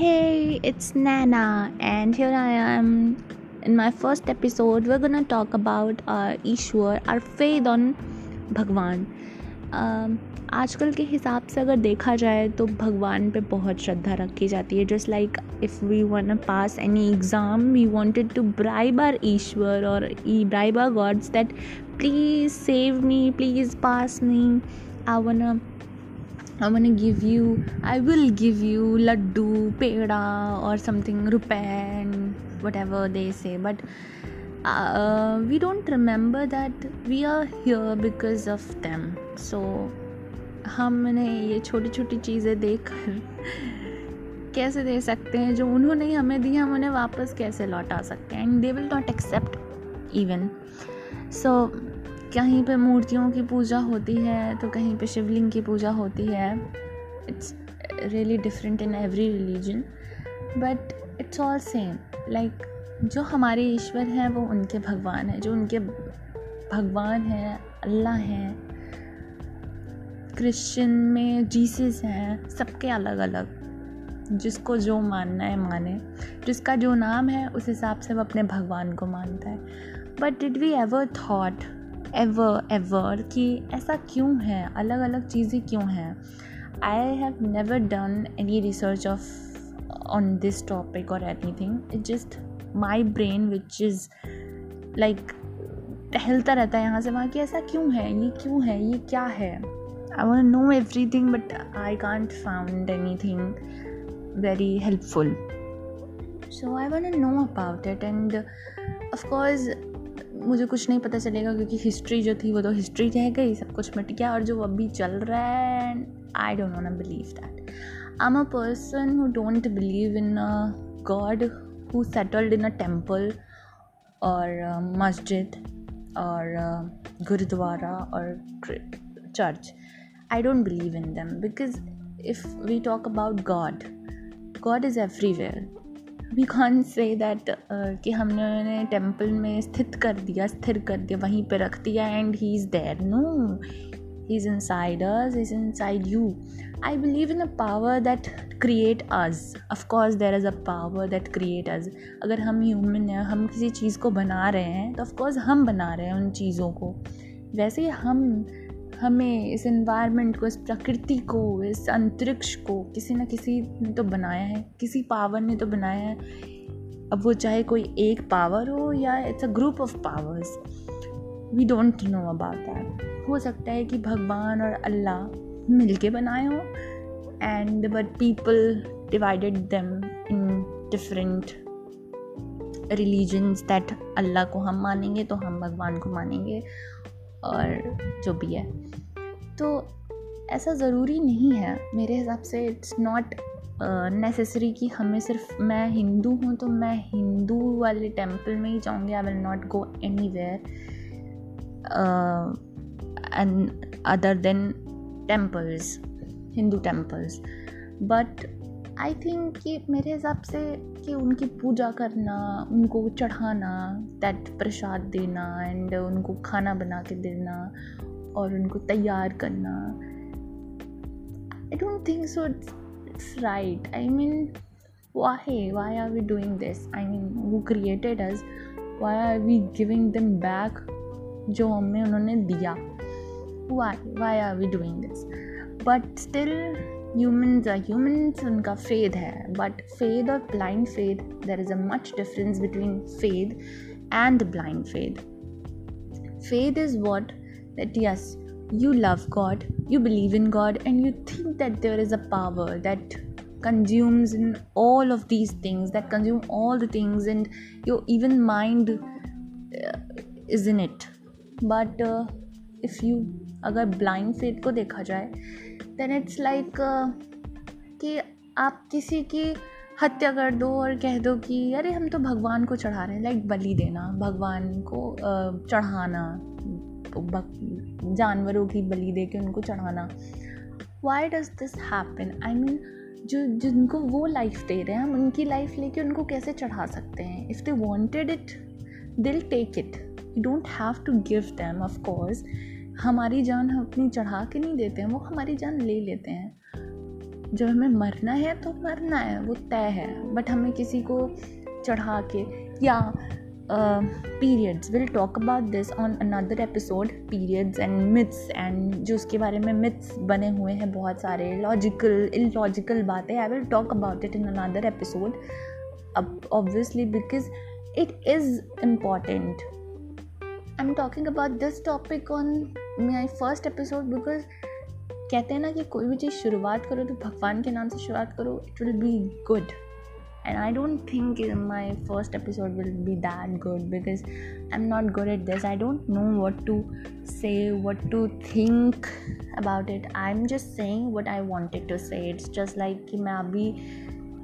Hey, it's Nana, and here I am. In my first episode, we're gonna talk about our Ishwar, our faith on भगवान um, आजकल के हिसाब से अगर देखा जाए तो भगवान पे बहुत श्रद्धा रखी जाती है। Just like if we want pass any exam we wanted to bribe our ईश्वर और bribe our gods that please save me please pass me I want I मैंने give you I will give you laddoo peda और something रुपैन whatever they say but we don't remember that we are here because of them so हमने ये छोटी छोटी चीज़ें देख कर कैसे दे सकते हैं जो उन्होंने ही हमें दी, हम उन्हें वापस कैसे लौटा सकते हैं? And they will not accept even so कहीं पे मूर्तियों की पूजा होती है तो कहीं पे शिवलिंग की पूजा होती है। It's really different in every religion but it's all same like जो हमारे ईश्वर हैं, वो उनके भगवान हैं। जो उनके भगवान हैं, अल्लाह हैं क्रिश्चियन में जीसस हैं, सबके अलग अलग जिसको जो मानना है, माने। जिसका जो नाम है, उस हिसाब से वो अपने भगवान को मानता है। But did we ever thought ever ever कि ऐसा क्यों है? अलग अलग चीज़ें क्यों हैं? I have never done any research of on this topic और anything it just my brain which is like टहलता रहता है यहाँ से वहाँ कि ऐसा क्यों है? ये क्यों है? ये क्या है? I want know everything but I can't found anything very helpful so I want know about it and of course मुझे कुछ नहीं पता चलेगा क्योंकि हिस्ट्री जो थी वो तो हिस्ट्री रह गई, सब कुछ मिट गया और जो अभी चल रहा है and I don't want believe that I am a person who don't believe in god who settled in a temple और मस्जिद और गुरुद्वारा और church I don't believe in them because if we talk about god god is everywhere we can say that कि हमने उन्हें temple में स्थित कर दिया, स्थिर कर दिया, वहीं पे रख दिया and he is there no he is inside us is inside you I believe in a power that create us of course there is a power that create us अगर हम ह्यूमन हैं, हम किसी चीज़ को बना रहे हैं तो ऑफकोर्स हम बना रहे हैं उन चीज़ों को। वैसे हम हमें इस इन्वायरमेंट को, इस प्रकृति को, इस अंतरिक्ष को किसी न किसी ने तो बनाया है, किसी पावर ने तो बनाया है। अब वो चाहे कोई एक पावर हो या it's a group of powers we don't know about that हो सकता है कि भगवान और अल्लाह मिल के बनाए हो and but people divided them in different religions that Allah को हम मानेंगे तो हम भगवान को मानेंगे। और जो भी है। तो ऐसा ज़रूरी नहीं है मेरे हिसाब से इट्स नॉट नेसेसरी कि हमें सिर्फ़ मैं हिंदू हूँ तो मैं हिंदू वाले टेंपल में ही जाऊँगी I will not go anywhere and other than temples Hindu temples but I think कि मेरे हिसाब से कि उनकी पूजा करना, उनको चढ़ाना दैट प्रसाद देना एंड उनको खाना बना के देना और उनको तैयार करना। I don't think so it's right I mean why why are we doing this I mean वो created us why are we giving them back जो हमें उन्होंने दिया? Why why are we doing this but still humans humans उनका faith है but faith और blind faith there is a much difference between faith and blind faith faith is what that yes you love god you believe in god and you think that there is a power that consumes in all of these things that consume all the things and your even mind uh, is in it but uh, if you अगर blind faith को देखा जाए then it's like कि आप किसी की हत्या कर दो और कह दो कि, अरे, हम तो भगवान को चढ़ा रहे हैं। लाइक बलि देना, भगवान को चढ़ाना जानवरों की बलि दे के उनको चढ़ाना। Why does this happen I mean जो, जिनको वो लाइफ दे रहे हैं, हम उनकी लाइफ लेके उनको कैसे चढ़ा सकते हैं? If they wanted it they'll take it you don't have to give them of course हमारी जान हम अपनी चढ़ा के नहीं देते हैं, वो हमारी जान ले लेते हैं। जब हमें मरना है तो मरना है, वो तय है। बट हमें किसी को चढ़ा के या periods will talk about this on another episode periods and myths and जो उसके बारे में मिथ्स बने हुए हैं बहुत सारे लॉजिकल इलॉजिकल बातें। I will talk about it in another episode अब obviously because it is important I am talking about this topic on my first episode because कहते हैं ना कि कोई भी चीज़ शुरुआत करो तो भगवान के नाम से शुरुआत करो it will be good and I don't think my first episode will be that good because I am not good at this I don't know what to say what to think about it I am just saying what I wanted to say it's just like कि मैं अभी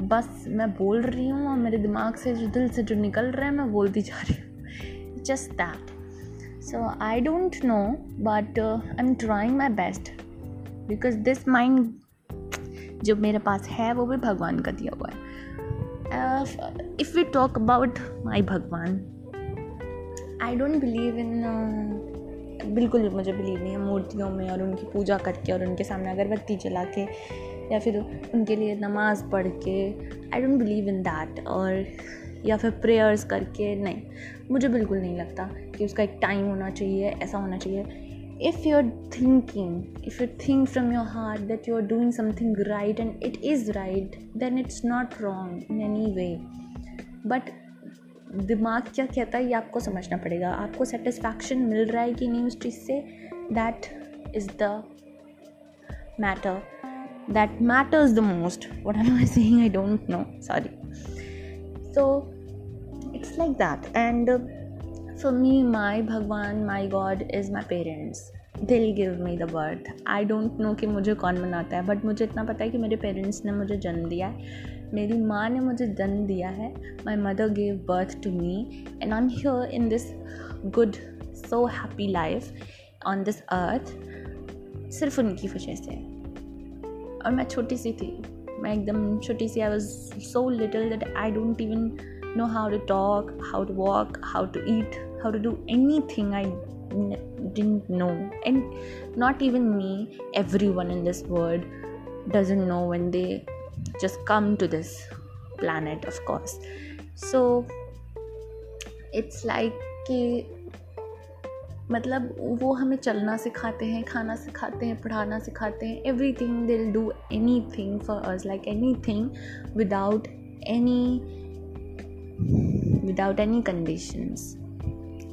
बस मैं बोल रही हूँ और मेरे दिमाग से जो दिल से जो निकल रहा है, मैं बोलती जा रही हूँ. Just that so I don't know but I am trying my best because this mind जो मेरे पास है, वो भी भगवान का दिया हुआ है। If we talk about my भगवान आई डोंट बिलीव इन बिल्कुल मुझे बिलीव नहीं है मूर्तियों में और उनकी पूजा करके और उनके सामने अगरबत्ती जला के या फिर उनके लिए नमाज़ पढ़ के। I don't believe in that और या फिर प्रेयर्स करके, नहीं। मुझे बिल्कुल नहीं लगता कि उसका एक टाइम होना चाहिए, ऐसा होना चाहिए। If you are thinking if you think from your heart that you are doing something right and it is right then it's not wrong in any way but दिमाग क्या कहता है, ये आपको समझना पड़ेगा। आपको सेटिस्फैक्शन मिल रहा है कि नहीं उस चीज़ से? That is the matter that matter the most what am I saying I don't know sorry so it's like that. And uh, for me my bhagwan my god is my parents. They'll give me the birth I don't know कि मुझे कौन मनाता है but मुझे इतना पता है कि मेरे पेरेंट्स ने मुझे जन्म दिया है। मेरी माँ ने मुझे जन्म दिया है। My mother gave birth to me and I am here in this good so happy life on this earth सिर्फ़ उनकी वजह से। और मैं छोटी सी थी। एकदम छोटी सी I was so little that I don't even know how to talk, how to walk, how to eat, how to do anything I n- didn't know. And not even me, everyone in this world doesn't know when they just come to this planet, of course. So it's like कि मतलब वो हमें चलना सिखाते हैं, खाना सिखाते हैं, पढ़ाना सिखाते हैं everything they'll do anything for us like anything without any without any conditions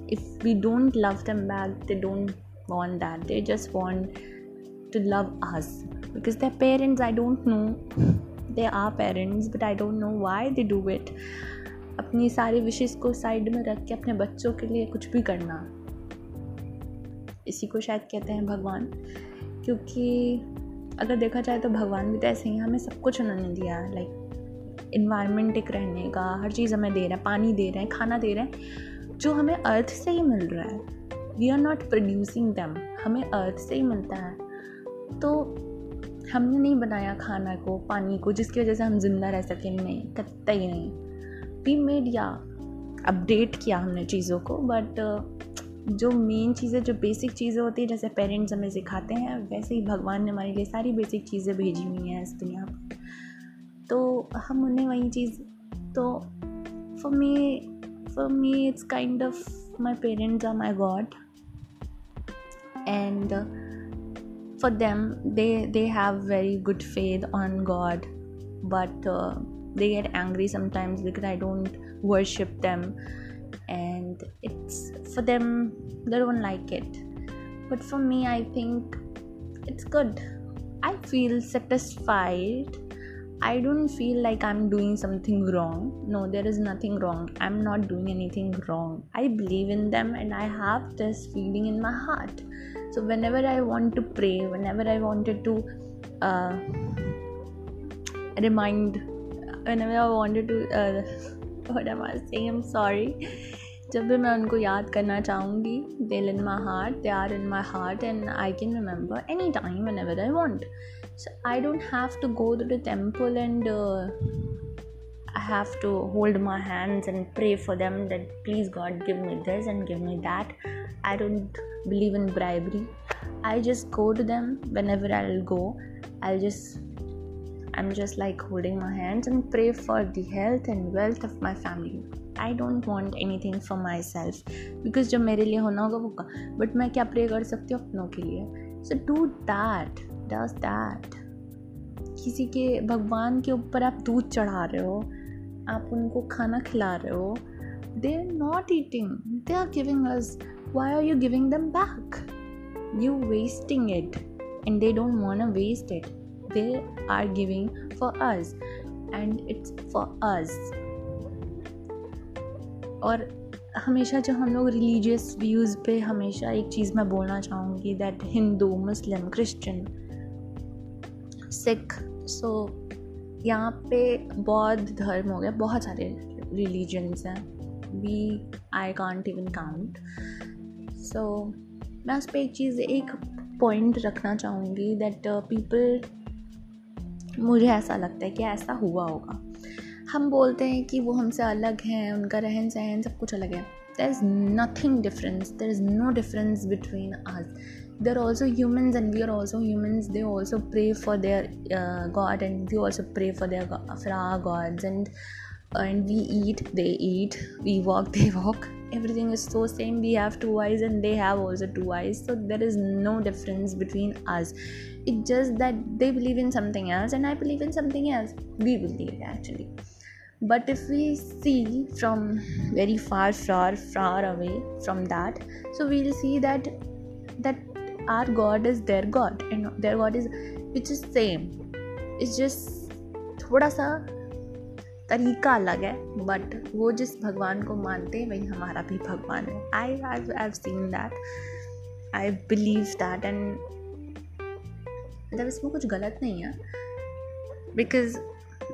if we don't love them back they don't want that they just want to love us because they parents I don't know they are parents but I don't know why they do it अपनी सारी wishes को side में रख के, अपने बच्चों के लिए कुछ भी करना। इसी को शायद कहते हैं भगवान। क्योंकि अगर देखा जाए तो भगवान भी तो ऐसे ही हमें सब कुछ उन्होंने दिया लाइक इन्वायरमेंट एक रहने का, हर चीज़ हमें दे रहा है, पानी दे रहे हैं, खाना दे रहे हैं, जो हमें अर्थ से ही मिल रहा है। We are not producing them हमें अर्थ से ही मिलता है। तो हमने नहीं बनाया खाना को, पानी को, जिसकी वजह से हम ज़िंदा रह सकें, नहीं, कतई नहीं। वी मेड या अपडेट किया हमने चीज़ों को बट जो मेन चीज़ें जो बेसिक चीज़ें होती हैं जैसे पेरेंट्स हमें सिखाते हैं वैसे ही भगवान ने हमारे लिए सारी बेसिक चीज़ें भेजी हुई हैं इस दुनिया पर। तो हम उन्हें वही चीज़ तो for me for me it's kind of my parents are my god and them they they have very good faith on god. But uh, they get angry sometimes because i don't worship them. And it's for them they don't like it but for me i think it's good i feel satisfied I don't feel like I'm doing something wrong. No, there is nothing wrong. I'm not doing anything wrong. I believe in them and I have this feeling in my heart. So, whenever I want to pray, whenever I wanted to uh, remind, whenever I wanted to, uh, am I saying? I'm sorry. जब भी मैं उनको याद करना चाहूँगी they'll in my heart they are in my heart and I can remember any time whenever I want so i don't have to go to the temple and uh, i have to hold my hands and pray for them that please god give me this and give me that i don't believe in bribery i just go to them whenever i'll go i'll just i'm just, like, holding my hands and pray for the health and wealth of my family. I don't want anything for myself because जब मेरे लिए होना होगा, वो but मैं क्या pray कर सकती हूँ? अपनों के लिए। So do that does that किसी के, भगवान के ऊपर आप दूध चढ़ा रहे हो, आप उनको खाना खिला रहे हो they are not eating they are giving us why are you giving them back you wasting it and they don't want waste it they are giving for us and it's for us और हमेशा जो हम लोग religious views पे हमेशा एक चीज़ मैं बोलना चाहूँगी that Hindu Muslim Christian Sikh so यहाँ पे बौद्ध धर्म हो गया, बहुत सारे रिलीजन्स हैं। We I can't even count so मैं उस पर एक चीज़, एक पॉइंट रखना चाहूँगी दैट पीपल मुझे ऐसा लगता है कि ऐसा हुआ होगा। हम बोलते हैं कि वो हमसे अलग हैं, उनका रहन सहन सब कुछ अलग है। There is nothing difference there is no difference between us they're also humans and we are also humans they also pray for their god and we also pray for their for our and and we eat they eat we walk they walk everything is so same we have two eyes and they have also two eyes so there is no difference between us it's just that they believe in something else and i believe in something else we believe actually but if we see from very far far far away from that so we'll see that that our god is their god and their god is which is same it's just थोड़ा सा तरीका अलग है but वो जिस भगवान को मानते हैं, वही हमारा भी भगवान है। I have seen that I believe that and मतलब इसमें कुछ गलत नहीं है। बिकॉज़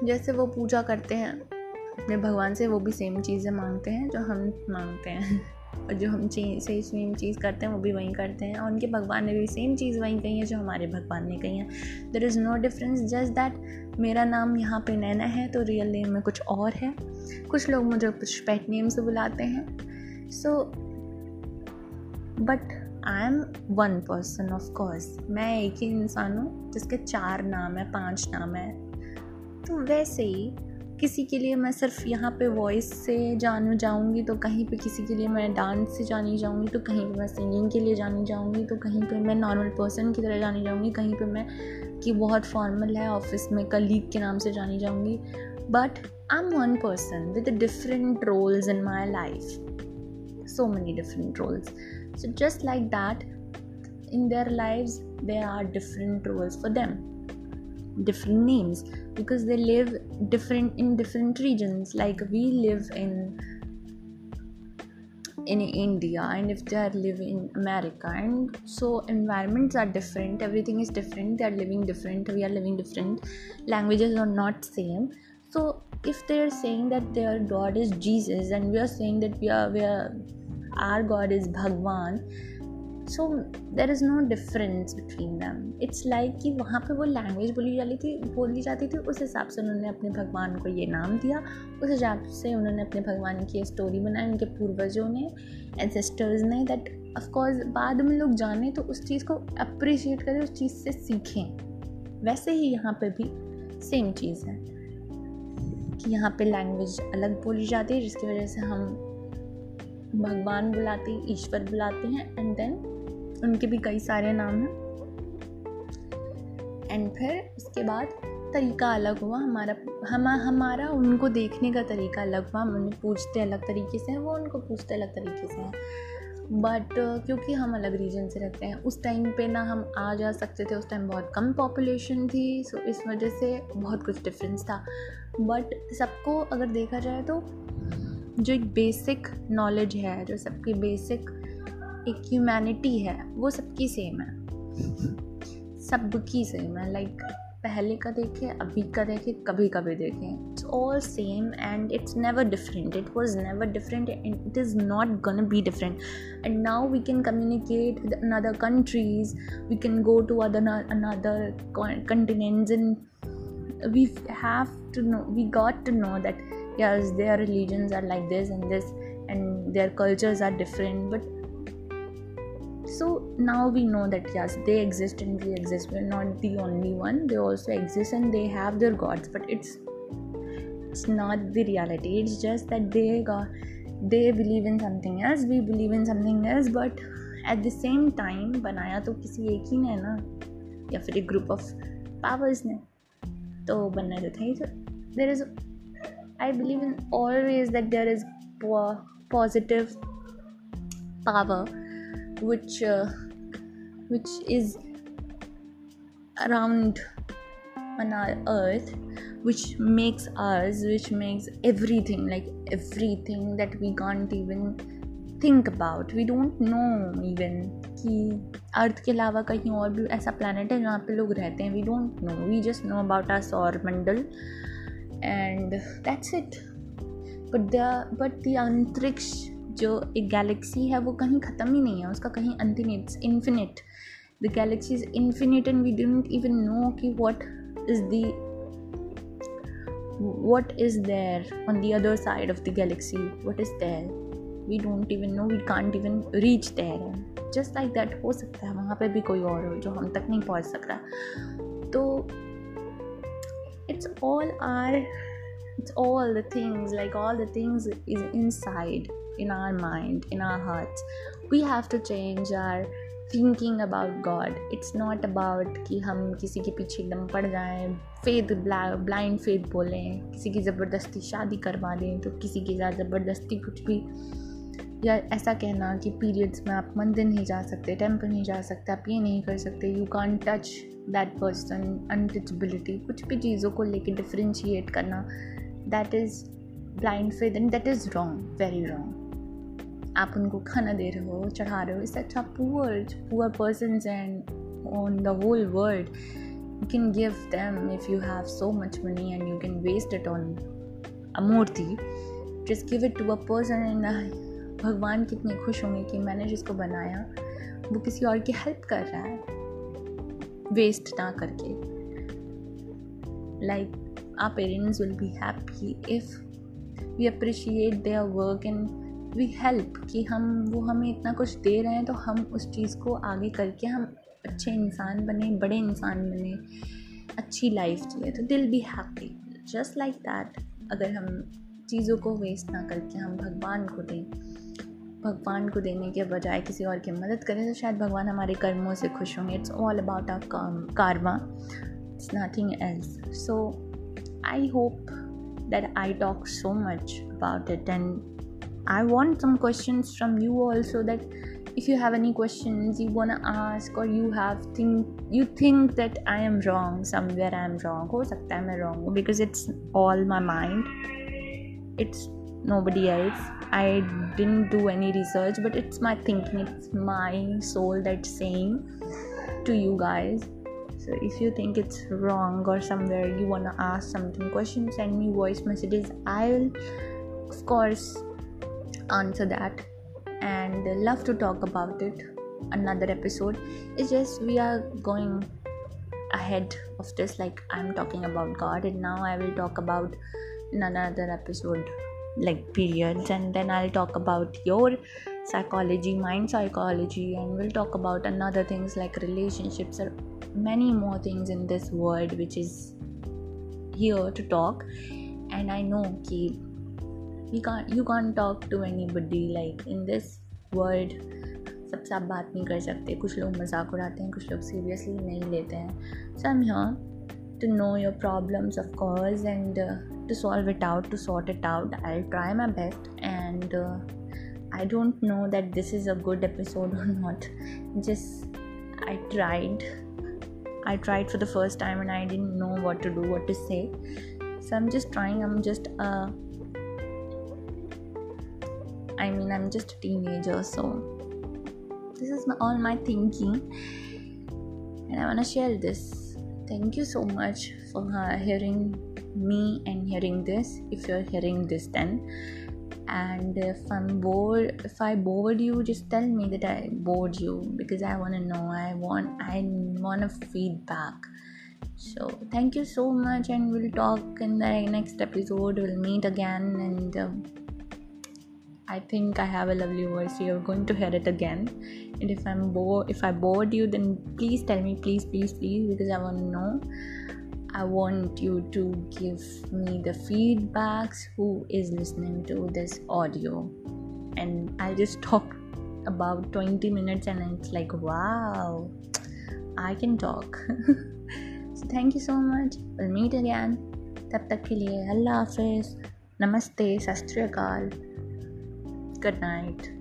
जैसे वो पूजा करते हैं, अपने भगवान से वो भी सेम चीज़ें मांगते हैं जो हम मांगते हैं। और जो हम चीज़ सही सेम चीज़ करते हैं, वो भी वहीं करते हैं। और उनके भगवान ने भी सेम चीज़ वहीं कही है, जो हमारे भगवान ने कही है। There is no difference just that मेरा नाम यहाँ पे नैना है तो रियल नेम में कुछ और है। कुछ लोग मुझे कुछ पेट नेम से बुलाते हैं। So but I am one person of course मैं एक ही इंसान हूँ, जिसके चार नाम है, पाँच नाम है। तो वैसे ही किसी के लिए मैं सिर्फ़ यहाँ पे वॉइस से जान जाऊँगी तो कहीं पे किसी के लिए मैं डांस से जानी जाऊँगी तो कहीं पे मैं सिंगिंग के लिए जानी जाऊँगी तो कहीं पे मैं नॉर्मल पर्सन की तरह जानी जाऊँगी, कहीं पे मैं कि बहुत फॉर्मल है ऑफ़िस में कलीग के नाम से जानी जाऊँगी। But I am one person with different roles in my life so many different roles so just like that in their lives, there are different roles for them. Different names because they live different in different regions. Like we live in in india and if they are living in america and so environments are different everything is different they are living different we are living different languages are not same. So if they are saying that their god is jesus and we are saying that we are we are our god is bhagwan so there is no difference between them it's like कि वहाँ पे वो language बोली जाती थी, बोली जाती थी, उस हिसाब से उन्होंने अपने भगवान को ये नाम दिया। उस हिसाब से उन्होंने अपने भगवान की स्टोरी बनाई, उनके पूर्वजों ने एंसेस्टर्स ने दैट ऑफकोर्स बाद में लोग जाने तो उस चीज़ को अप्रिशिएट करें, उस चीज़ से सीखें। वैसे ही यहाँ पे भी सेम चीज़ है कि यहाँ पे लैंग्वेज अलग बोली जाती है, जिसकी वजह से हम भगवान बुलाते ईश्वर बुलाते हैं एंड देन उनके भी कई सारे नाम हैं। एंड फिर उसके बाद तरीका अलग हुआ, हमारा, हम, हमारा उनको देखने का तरीका अलग हुआ, हम उन्हें पूछते अलग तरीके से हैं, वो उनको पूछते अलग तरीके से हैं। बट क्योंकि हम अलग रीजन से रहते हैं, उस टाइम पे ना हम आ जा सकते थे, उस टाइम बहुत कम पॉपुलेशन थी सो इस वजह से बहुत कुछ डिफरेंस था। बट सबको अगर देखा जाए तो जो एक बेसिक नॉलेज है, जो सबकी बेसिक एक ह्यूमैनिटी है वो सबकी सेम है। सबकी सेम है लाइक like, पहले का देखें अभी का देखें कभी कभी देखें it's all same and it's never different it was never different and it is not gonna be different and now we can communicate with another countries we can go to other another continents in we have to know we got to know that yes their religions are like this and this and their cultures are different but so now we know that yes they exist and we exist we're not the only one they also exist and they have their gods but it's it's not the reality it's just that they got they believe in something else we believe in something else but at the same time बनाया तो किसी एक ही ने ना या फिर एक group of powers ने तो बनना तो था ही there is I believe in always that there is positive power which uh, which is around on our earth which makes us which makes everything like everything that we can't even think about we don't know even कि अर्थ के अलावा कहीं और भी ऐसा planet है जहाँ पे लोग रहते हैं we don't know we just know about our सौर मंडल and that's it but the but the अंतरिक्ष जो एक गैलेक्सी है, वो कहीं ख़त्म ही नहीं है, उसका कहीं अंतिम it's infinite the galaxy is infinite and we don't even know कि what is the what is there on the other side of the galaxy? What is there? We don't even know we can't even reach there just like that हो सकता है, वहाँ पे भी कोई और हो जो हम तक नहीं पहुँच सक रहा। तो it's all our it's all the things like all the things is inside in our mind in our hearts we have to change our thinking about god it's not about कि हम किसी के पीछे एकदम पड़ जाएँ फेद ब्लाइंड फेद बोलें, किसी की ज़बरदस्ती शादी करवा दें तो किसी के साथ ज़बरदस्ती कुछ भी। या ऐसा कहना कि पीरियड्स में आप मंदिर नहीं जा सकते टेंपल नहीं जा सकते, आप ये नहीं कर सकते you can touch that person untouchability कुछ भी चीज़ों को लेके डिफ्रेंशिएट करना that is blind faith and that is wrong very wrong आप उनको खाना दे रहे हो, चढ़ा रहे हो, इससे अच्छा poor poor person and on the whole world you can give them if you have so much money and you can waste it on a Murthy just give it to a person and भगवान कितने खुश होंगे कि मैंने जिसको बनाया, वो किसी और की हेल्प कर रहा है। वेस्ट ना करके। Like our parents will be happy if we appreciate their work and we help कि हम, वो हमें इतना कुछ दे रहे हैं तो हम उस चीज़ को आगे करके हम अच्छे इंसान बने, बड़े इंसान बने, अच्छी लाइफ जिए। तो दिल be happy just like that अगर हम चीज़ों को वेस्ट ना करके हम भगवान को दें, भगवान को देने के बजाय किसी और की मदद करें तो शायद भगवान हमारे कर्मों से खुश होंगे। It's all about our karma it's nothing else so I hope that I talk so much about it and I want some questions from you also that if you have any questions you want to ask or you have think you think that i am wrong somewhere i am wrong or sometimes I'm wrong because it's all my mind. It's nobody else. I didn't do any research but it's my thinking it's my soul that's saying to you guys. So if you think it's wrong or somewhere you want to ask something question send me voice messages. I'll of course answer that and love to talk about it. Another episode. It's just we are going ahead of this like i'm talking about god and now i will talk about another episode like periods and then i'll talk about your psychology mind psychology and we'll talk about another things like relationships or many more things in this world which is here to talk. And i know ki you can't you can't talk to anybody like in this world सबसे आप बात नहीं कर सकते कुछ लोग मज़ाक उड़ाते हैं कुछ लोग सीरियसली नहीं लेते हैं so I am here to know your problems of course and to solve it out to sort it out i'll try my best and uh, i don't know that this is a good episode or not just i tried i tried for the first time and i didn't know what to do what to say so i'm just trying i'm just uh i mean i'm just a teenager so this is my, all my thinking. And i want to share this. Thank you so much for uh, hearing me and hearing this if you're hearing this then. And if i'm bored if i bored you just tell me that i bored you because i want to know i want i want a feedback. So thank you so much and we'll talk in the next episode. We'll meet again and uh, I think I have a lovely voice. You're going to hear it again. And if I'm bored, if I bored you, then please tell me, please, please, please, because I want to know. I want you to give me the feedbacks. Who is listening to this audio? And I'll just talk about 20 minutes, and it's like, wow, I can talk. so thank you so much. We'll meet again. तब तक के लिए अल्लाह हाफिज़ नमस्ते सत श्रीकाल Good night.